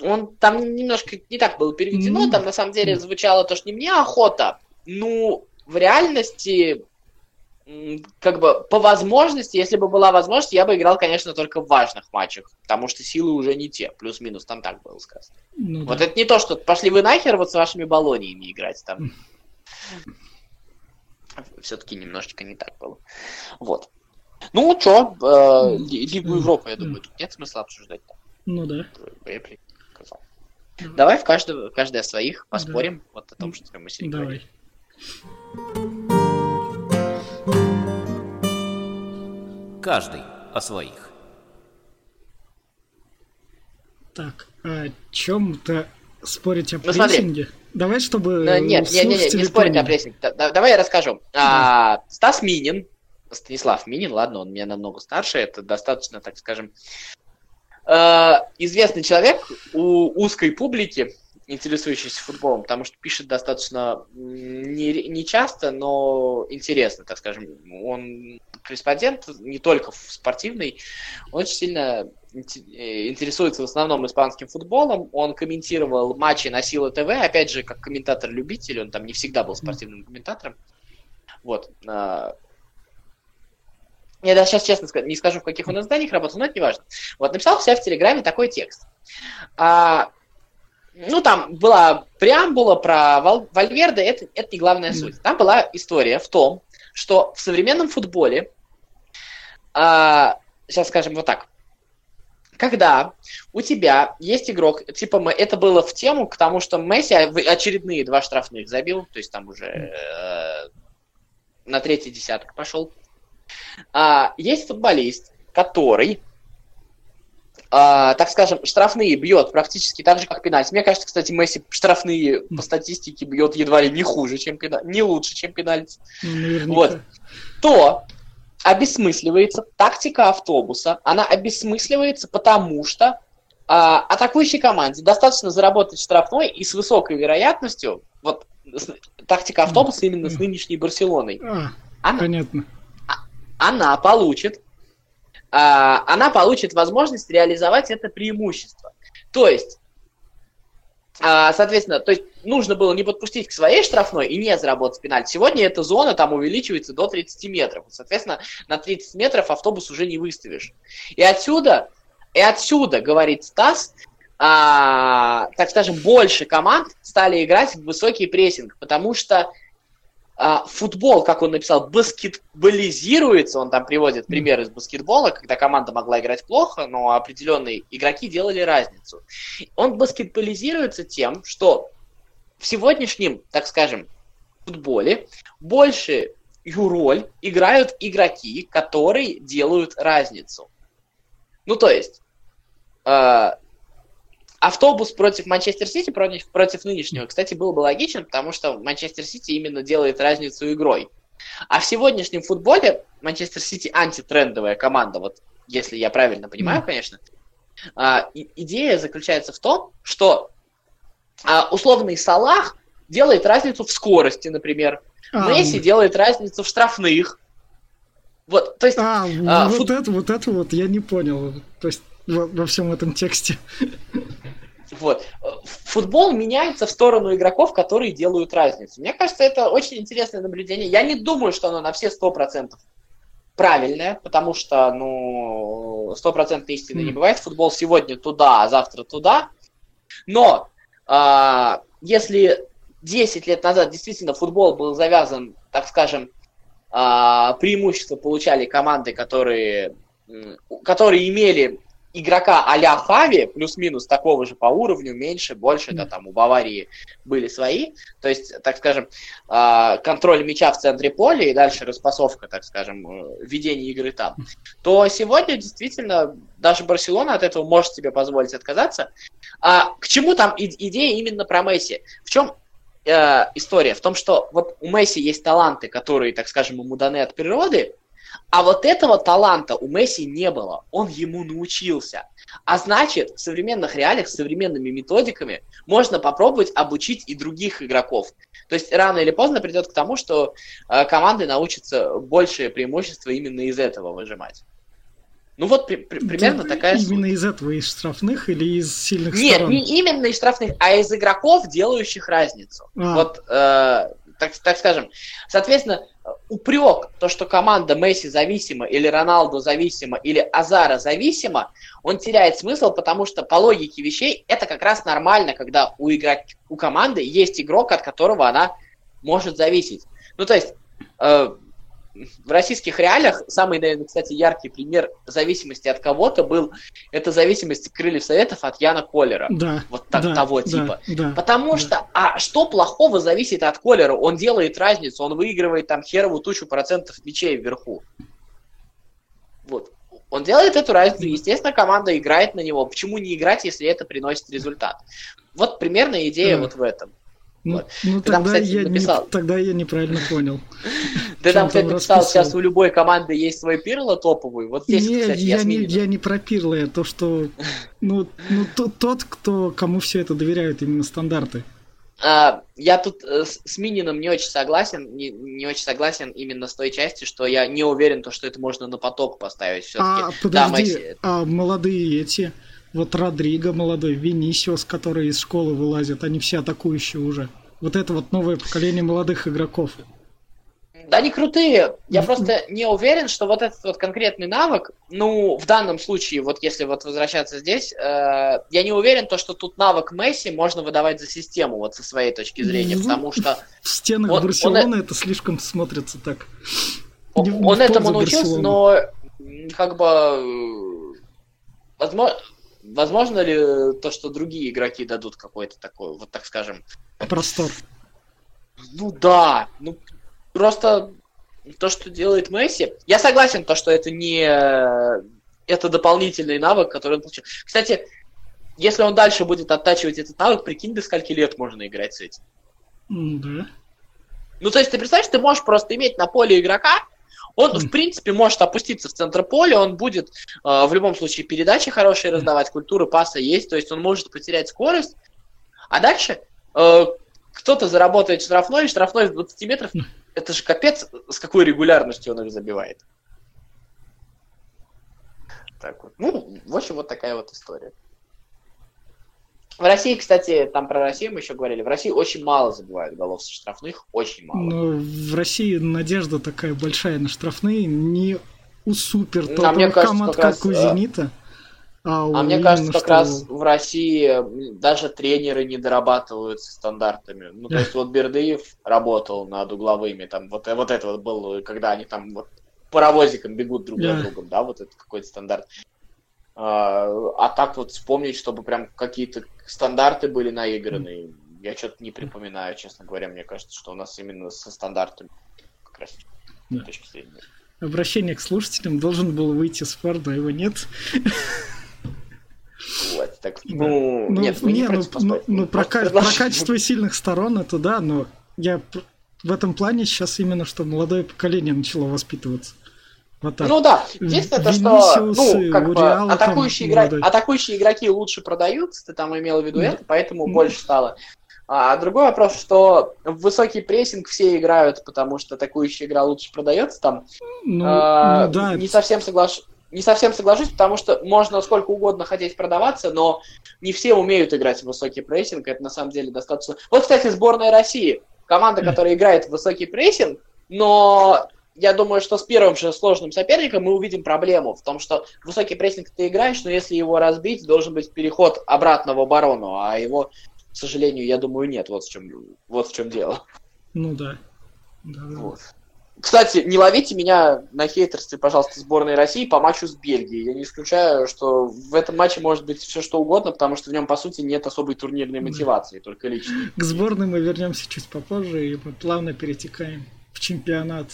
Он там немножко не так было переведено, Ну, там на самом деле звучало то, что не мне охота, ну, в реальности, как бы, по возможности, если бы была возможность, я бы играл, конечно, только в важных матчах, потому что силы уже не те, плюс-минус, там так было сказано. Ну, Вот да. это не то, что пошли вы нахер вот с вашими баллониями играть там. Все-таки немножечко не так было. Вот. Ну, что, Лигу Европы, я думаю, тут нет смысла обсуждать. ну да. Реплики сказал. Давай. В каждого, каждый о своих поспорим вот о том, что мы сегодня Давай. говорили. Каждый о своих. Так, о чем-то спорить о Ну, смотри. прессинге? Давай, чтобы Ну, нет, нет, нет, нет, не спорить о прессинге. Да- да- Давай я расскажу. А, Стас Минин, Станислав Минин, ладно, он меня намного старше, это достаточно, так скажем, э, известный человек у узкой публики, интересующейся футболом, потому что пишет достаточно не, не часто, но интересно, так скажем. Он корреспондент не только спортивный, он очень сильно э, интересуется в основном испанским футболом. Он комментировал матчи на Сила ТВ, опять же, как комментатор-любитель, он там не всегда был спортивным комментатором. Вот. а, Я даже сейчас честно не скажу, в каких он изданиях работал, но это не важно. Вот, написал себя в Телеграме такой текст. А, ну, там была преамбула про Вал- Вальверде, это, это не главная суть. Там была история в том, что в современном футболе, а, сейчас скажем вот так, когда у тебя есть игрок, типа М- это было в тему к тому, что Месси очередные два штрафных забил, то есть там уже э, на третий десяток пошел. А, есть футболист, который, а, так скажем, штрафные бьет практически так же, как пенальти. Мне кажется, кстати, Месси штрафные по статистике бьет едва ли не хуже, чем пенальти, не лучше, чем пенальти Ну, наверняка. Вот. то обесмысливается тактика автобуса. Она обесмысливается, потому что а, атакующей команде достаточно заработать штрафной и с высокой вероятностью, вот с- тактика автобуса именно с нынешней Барселоной, А, она, понятно. она получит, а, она получит возможность реализовать это преимущество. То есть, а, соответственно, то есть нужно было не подпустить к своей штрафной и не заработать пенальти. Сегодня эта зона там увеличивается до 30 метров. Соответственно, на 30 метров автобус уже не выставишь. И отсюда, и отсюда, говорит Стас, а, так скажем, больше команд стали играть в высокий прессинг, потому что а, футбол, как он написал, баскетболизируется, он там приводит пример из баскетбола, когда команда могла играть плохо, но определенные игроки делали разницу. Он баскетболизируется тем, что в сегодняшнем, так скажем, футболе большую роль играют игроки, которые делают разницу. Ну, то есть, э, автобус против Манчестер Сити, против, против нынешнего, кстати, был бы логичен, потому что Манчестер Сити именно делает разницу игрой. А в сегодняшнем футболе Манчестер Сити антитрендовая команда, вот если я правильно понимаю, mm. конечно. А, и, идея заключается в том, что а, условный Салах делает разницу в скорости, например. А, Месси делает разницу в штрафных. Вот, то есть... А, а вот, фут... это, вот это вот я не понял. То есть во, во всем этом тексте. Вот. Футбол меняется в сторону игроков, которые делают разницу. Мне кажется, это очень интересное наблюдение. Я не думаю, что оно на все сто процентов правильное, потому что, ну, стопроцентной истины mm. не бывает. Футбол сегодня туда, а завтра туда. Но э, если 10 лет назад действительно футбол был завязан, так скажем, э, преимущество получали команды, которые, которые имели игрока а-ля Хави, плюс-минус такого же по уровню, меньше, больше, да, там у Баварии были свои, то есть, так скажем, а, контроль мяча в центре поля и дальше распасовка, так скажем, э, ведение игры там, то сегодня действительно даже Барселона от этого может себе позволить отказаться. А к чему там идея именно про Месси? В чем э, история? В том, что вот у Месси есть таланты, которые, так скажем, ему даны от природы, а вот этого таланта у Месси не было, он ему научился. А значит, в современных реалиях, с современными методиками можно попробовать обучить и других игроков. То есть рано или поздно придет к тому, что э, команды научатся большее преимущество именно из этого выжимать. Ну вот при, при, примерно да, такая Именно из этого, из штрафных или из сильных Нет, сторон? не именно из штрафных, а из игроков, делающих разницу. А. Вот э, так, так скажем. Соответственно, упрек, то, что команда Месси зависима, или Роналду зависима, или Азара зависима, он теряет смысл, потому что по логике вещей это как раз нормально, когда у, игрок, у команды есть игрок, от которого она может зависеть. Ну, то есть, э, в российских реалиях самый, наверное, кстати, яркий пример зависимости от кого-то был, это зависимость крыльев советов от Яна Колера. Да, вот так, да, того да, типа. Да, Потому да. что, а что плохого зависит от Колера? Он делает разницу, он выигрывает там херовую тучу процентов мячей вверху. Вот. Он делает эту разницу, естественно, команда играет на него. Почему не играть, если это приносит результат? Вот примерно идея да. вот в этом. Ну, вот. ну тогда, там, кстати, я написал... не, тогда я неправильно понял. Ты там, кстати, написал, сейчас у любой команды есть свой пирло топовый. Вот здесь, не, кстати, я, не, я не про пирло, я то, что ну, ну тот, тот, кто кому все это доверяют, именно стандарты. А, я тут э, с, Мининым не очень согласен, не, не очень согласен именно с той части, что я не уверен, то, что это можно на поток поставить все-таки. А, подожди, да, а молодые эти, вот Родриго молодой, Винисиус, который из школы вылазит, они все атакующие уже. Вот это вот новое поколение молодых игроков. Да, они крутые. Я просто не уверен, что вот этот вот конкретный навык, ну, в данном случае, вот если вот возвращаться здесь, э, я не уверен, то, что тут навык Месси можно выдавать за систему, вот со своей точки зрения, ну, потому что... В стенах он, Барселоны он, это слишком смотрится так. Он, он этому научился, но как бы... Возможно, возможно ли то, что другие игроки дадут какой-то такой, вот так скажем... Простор. Ну да, ну Просто то, что делает Месси, я согласен, то, что это не это дополнительный навык, который он получил. Кстати, если он дальше будет оттачивать этот навык, прикинь, до скольки лет можно играть с этим. Да. Ну, то есть, ты представляешь, ты можешь просто иметь на поле игрока, он, в принципе, может опуститься в центр поля, он будет э, в любом случае передачи хорошие раздавать, культура паса есть, то есть он может потерять скорость, а дальше э, кто-то заработает штрафной, штрафной с 20 метров, это же капец, с какой регулярностью он их забивает. Так вот. Ну, в общем, вот такая вот история. В России, кстати, там про Россию мы еще говорили, в России очень мало забивают голов со штрафных, очень мало. Но в России надежда такая большая на штрафные, не у супер топовых а команд, как раз, у «Зенита». А, а мне кажется, как что... раз в России даже тренеры не дорабатывают стандартами. Ну, то есть вот Бердыев работал над угловыми, там вот, вот это вот был, когда они там вот паровозиком бегут друг за другом, да, вот это какой-то стандарт. А, а так вот вспомнить, чтобы прям какие-то стандарты были наиграны, я что-то не припоминаю, честно говоря. Мне кажется, что у нас именно со стандартами как раз да. точки зрения. Обращение к слушателям должен был выйти с Форда, а его нет. Вот, так, ну, ну, нет, не, ну, ну, ну про, про качество сильных сторон это да, но я в этом плане сейчас именно, что молодое поколение начало воспитываться. Вот так. Ну да, единственное, то, что ну, как бы, атакующие, игра... атакующие игроки лучше продаются, ты там имел в виду да. это, поэтому да. больше стало. А другой вопрос, что в высокий прессинг все играют, потому что атакующая игра лучше продается там. Ну, а, ну да. Не совсем соглашусь. Не совсем соглашусь, потому что можно сколько угодно хотеть продаваться, но не все умеют играть в высокий прессинг. Это на самом деле достаточно. Вот, кстати, сборная России. Команда, которая играет в высокий прессинг, но я думаю, что с первым же сложным соперником мы увидим проблему в том, что высокий прессинг ты играешь, но если его разбить, должен быть переход обратно в оборону, а его, к сожалению, я думаю, нет. Вот в чем, вот в чем дело. Ну да. да, да. Вот. Кстати, не ловите меня на хейтерстве, пожалуйста, сборной России по матчу с Бельгией. Я не исключаю, что в этом матче может быть все что угодно, потому что в нем, по сути, нет особой турнирной мотивации, да. только личной. К сборной мы вернемся чуть попозже, и мы плавно перетекаем в чемпионат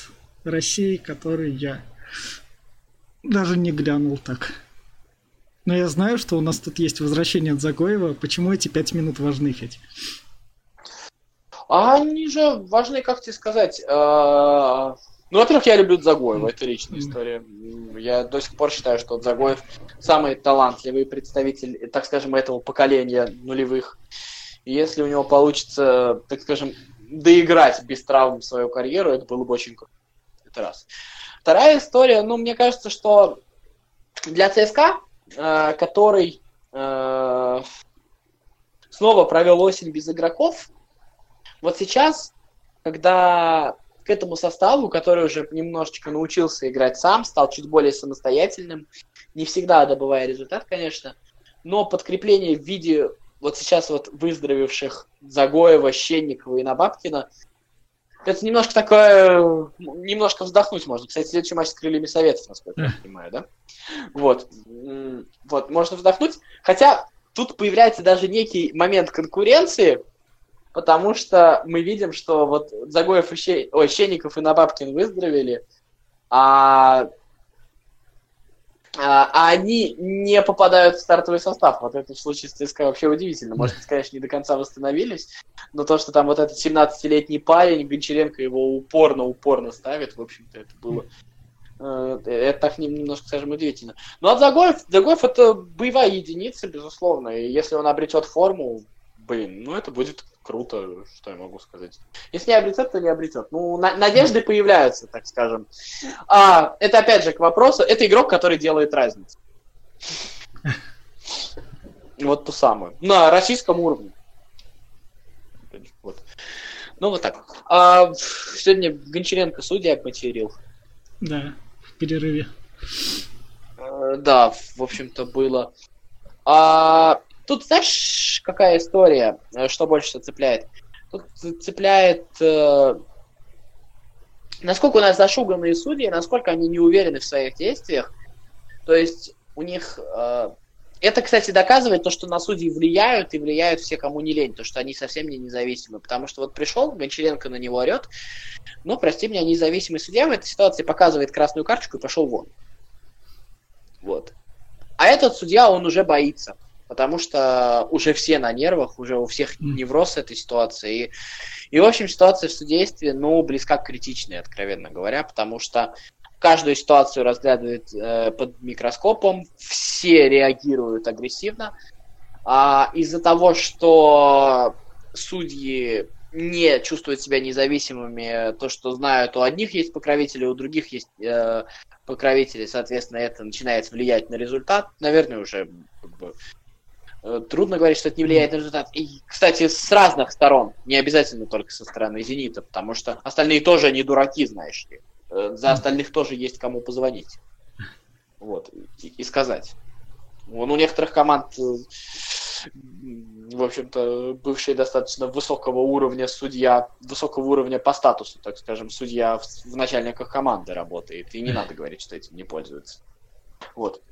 России, который я даже не глянул так. Но я знаю, что у нас тут есть возвращение от Загоева. Почему эти пять минут важны, Федь? А они же важны, как тебе сказать. Э, ну, во-первых, я люблю Загоева, это личная история. Я до сих пор считаю, что Загоев самый талантливый представитель, так скажем, этого поколения нулевых. И если у него получится, так скажем, доиграть без травм свою карьеру, это было бы очень круто. Раз. Вторая история, ну, мне кажется, что для ЦСКА, э, который э, снова провел осень без игроков, вот сейчас, когда к этому составу, который уже немножечко научился играть сам, стал чуть более самостоятельным, не всегда добывая результат, конечно, но подкрепление в виде вот сейчас вот выздоровевших Загоева, Щенникова и Набабкина, это немножко такое, немножко вздохнуть можно. Кстати, следующий матч с крыльями Советов, насколько я понимаю, да? Вот. Вот, можно вздохнуть. Хотя тут появляется даже некий момент конкуренции, потому что мы видим, что вот Загоев и Щен... Ой, Щенников и Набабкин выздоровели, а... а, а они не попадают в стартовый состав. Вот это в случае с ЦСКА вообще удивительно. Может быть, конечно, не до конца восстановились, но то, что там вот этот 17-летний парень, Гончаренко его упорно-упорно ставит, в общем-то, это было э, это так немножко, скажем, удивительно. Ну, а Загоев, Загоев это боевая единица, безусловно. И если он обретет форму, блин, ну это будет круто, что я могу сказать. Если не обретет, то не обретет. Ну, на- надежды появляются, так скажем. А, это опять же к вопросу, это игрок, который делает разницу. Вот ту самую. На российском уровне. Вот. Ну, вот так. А, сегодня Гончаренко судья материл. Да, в перерыве. А, да, в общем-то, было. А, Тут, знаешь, какая история, э, что больше всего цепляет? Тут цепляет, э, насколько у нас зашуганные судьи, насколько они не уверены в своих действиях. То есть у них... Э, это, кстати, доказывает то, что на судьи влияют, и влияют все, кому не лень, то, что они совсем не независимы. Потому что вот пришел, Гончаренко на него орет, ну, прости меня, независимый судья в этой ситуации показывает красную карточку и пошел вон. Вот. А этот судья, он уже боится потому что уже все на нервах, уже у всех невроз этой ситуации. И, и в общем, ситуация в судействе, ну, близка к критичной, откровенно говоря, потому что каждую ситуацию разглядывают э, под микроскопом, все реагируют агрессивно. А из-за того, что судьи не чувствуют себя независимыми, то, что знают, у одних есть покровители, у других есть э, покровители, соответственно, это начинает влиять на результат. Наверное, уже как бы, трудно говорить, что это не влияет на результат. И, кстати, с разных сторон, не обязательно только со стороны «Зенита», потому что остальные тоже не дураки, знаешь ли. Э, за остальных тоже есть кому позвонить. Вот, и, и сказать. Вон у некоторых команд, э, в общем-то, бывшие достаточно высокого уровня судья, высокого уровня по статусу, так скажем, судья в, в начальниках команды работает, и не надо говорить, что этим не пользуется. Вот.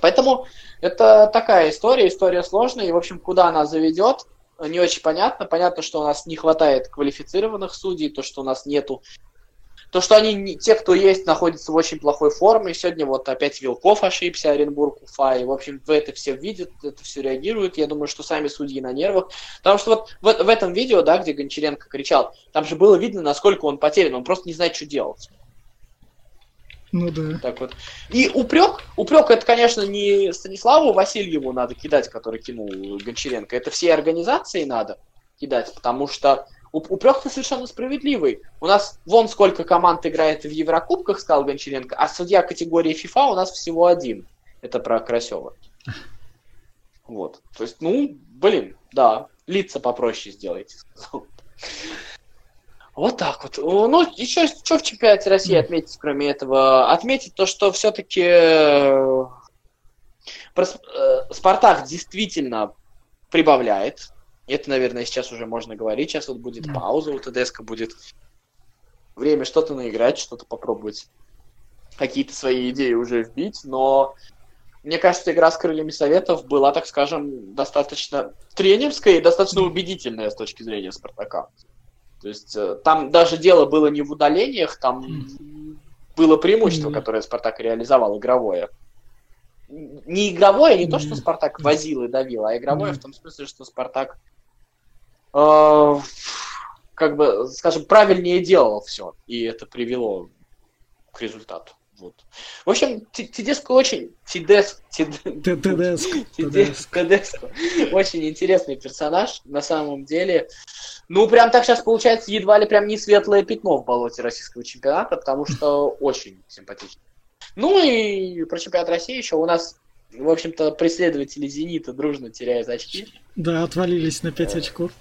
Поэтому это такая история, история сложная, и, в общем, куда она заведет, не очень понятно. Понятно, что у нас не хватает квалифицированных судей, то, что у нас нету То, что они, те, кто есть, находятся в очень плохой форме. Сегодня вот опять Вилков ошибся, Оренбург, Уфа. И, в общем, в это все видят, это все реагируют. Я думаю, что сами судьи на нервах. Потому что вот в, в этом видео, да, где Гончаренко кричал, там же было видно, насколько он потерян. Он просто не знает, что делать. Ну да. Так вот. И упрек, упрек это, конечно, не Станиславу Васильеву надо кидать, который кинул Гончаренко. Это всей организации надо кидать, потому что упрек-то совершенно справедливый. У нас вон сколько команд играет в Еврокубках, сказал Гончаренко, а судья категории FIFA у нас всего один. Это про Красева. Вот. То есть, ну, блин, да, лица попроще сделайте, сказал. Вот так вот. Ну, еще что в чемпионате России отметить, кроме этого? Отметить то, что все-таки э, э, Спартак действительно прибавляет. Это, наверное, сейчас уже можно говорить. Сейчас вот будет пауза у ТДСК, будет время что-то наиграть, что-то попробовать, какие-то свои идеи уже вбить, но мне кажется, игра с крыльями советов была, так скажем, достаточно тренерская и достаточно убедительная с точки зрения Спартака. То есть э, там даже дело было не в удалениях, там было преимущество, которое Спартак реализовал, игровое. Не игровое, не то, что Спартак возил и давил, а игровое в том смысле, что Спартак э, как бы, скажем, правильнее делал все, и это привело к результату. Вот. В общем, Тедеско очень... Тедеско... Тедеско. Очень интересный персонаж, на самом деле. Ну, прям так сейчас получается едва ли прям не светлое пятно в болоте российского чемпионата, потому что очень симпатично. Ну и про чемпионат России еще у нас, в общем-то, преследователи «Зенита» дружно теряют очки. Да, отвалились на 5 очков.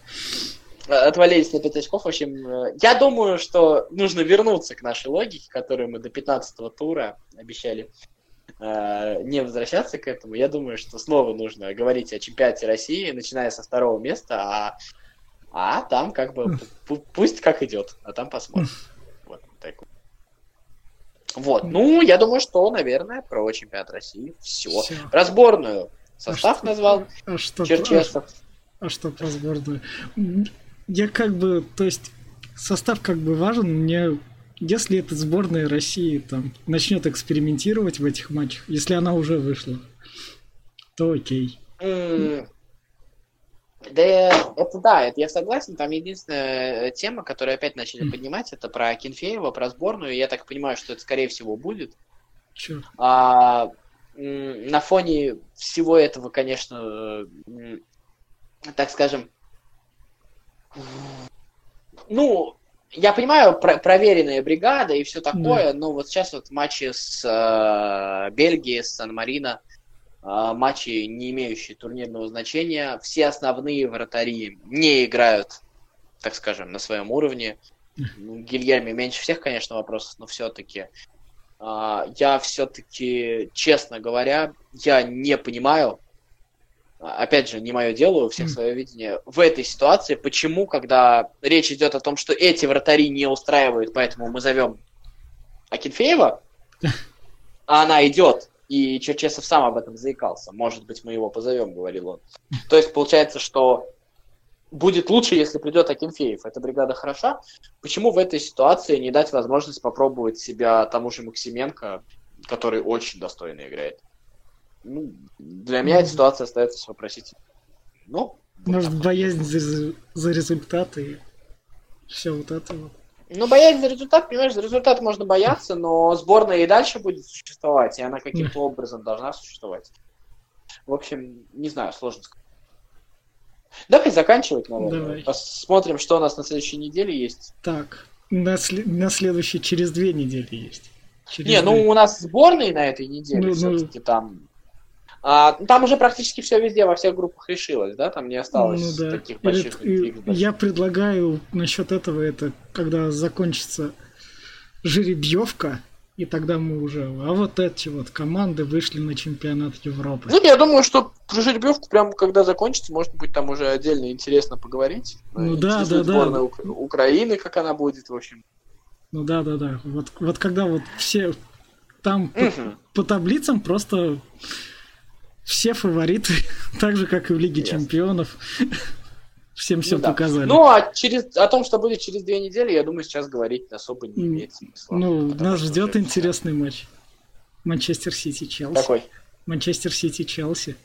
Отвалились на 5 очков. В общем, э, я думаю, что нужно вернуться к нашей логике, которую мы до 15-го тура обещали э, не возвращаться к этому. Я думаю, что снова нужно говорить о чемпионате России, начиная со второго места, а, а там как бы пусть как идет, а там посмотрим. Вот, так. вот, ну, я думаю, что, наверное, про чемпионат России все. все. Про сборную состав а назвал а что, Черчесов. А, а что про сборную? Я как бы, то есть состав как бы важен, мне если эта сборная России там начнет экспериментировать в этих матчах, если она уже вышла, то окей. Mm. Да, это да, это я согласен. Там единственная тема, которую опять начали mm. поднимать, это про Кенфеева, про сборную. Я так понимаю, что это скорее всего будет. Чё? А, на фоне всего этого, конечно, так скажем, ну, я понимаю, про проверенная бригада и все такое, да. но вот сейчас вот матчи с э, Бельгией, с Сан-Марино, э, матчи, не имеющие турнирного значения, все основные вратари не играют, так скажем, на своем уровне. Ну, Гильерми меньше всех, конечно, вопросов, но все-таки э, я все-таки, честно говоря, я не понимаю, опять же, не мое дело, у всех свое видение, в этой ситуации, почему, когда речь идет о том, что эти вратари не устраивают, поэтому мы зовем Акинфеева, а она идет, и Черчесов сам об этом заикался, может быть, мы его позовем, говорил он. То есть, получается, что будет лучше, если придет Акинфеев, эта бригада хороша. Почему в этой ситуации не дать возможность попробовать себя тому же Максименко, который очень достойно играет? Ну, для меня эта ситуация остается вопросительной. Ну, Может, вот боязнь за, за результаты и все вот это вот. Ну, боязнь за результат, понимаешь, за результат можно бояться, но сборная и дальше будет существовать, и она каким-то образом должна существовать. В общем, не знаю, сложно сказать. Давай заканчивать, наверное. Давай. Посмотрим, что у нас на следующей неделе есть. Так, на, след... на следующей через две недели есть. Через не, ну, две. ну у нас сборные на этой неделе ну, все-таки ну... там а, там уже практически все везде, во всех группах решилось, да? Там не осталось ну, да. таких больших интриг. Я предлагаю насчет этого, это когда закончится жеребьевка, и тогда мы уже... А вот эти вот команды вышли на чемпионат Европы. Ну, я думаю, что про жеребьевку прямо когда закончится, может быть, там уже отдельно интересно поговорить. Ну да, да, да. Ук- Украины, как она будет, в общем. Ну да, да, да. Вот, вот когда вот все там угу. по, по таблицам просто все фавориты, так же, как и в Лиге Ясно. Чемпионов. Всем все Ну да. показали. Ну, а через, о том, что будет через две недели, я думаю, сейчас говорить особо не имеет смысла. Ну, нас ждет интересный матч. Манчестер Сити Челси. Какой? Манчестер Сити Челси.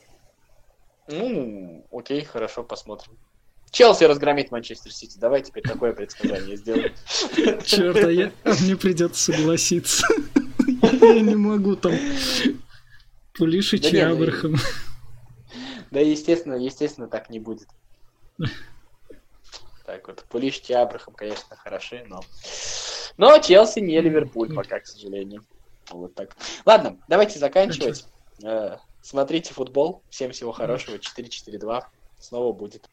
Ну, окей, хорошо, посмотрим. Челси разгромит Манчестер Сити. Давай теперь такое предсказание сделаем. Черт, а, я... а мне придется согласиться. Я не могу там. Пулишич Да и не, ну, Абрахам. Да, естественно, естественно, так не будет. Так вот, Пулишич и Абрахам, конечно, хороши, но... Но Челси не Ливерпуль пока, к сожалению. Вот так. Ладно, давайте заканчивать. Э, Смотрите футбол. Всем всего хорошего. 4-4-2. Снова будет.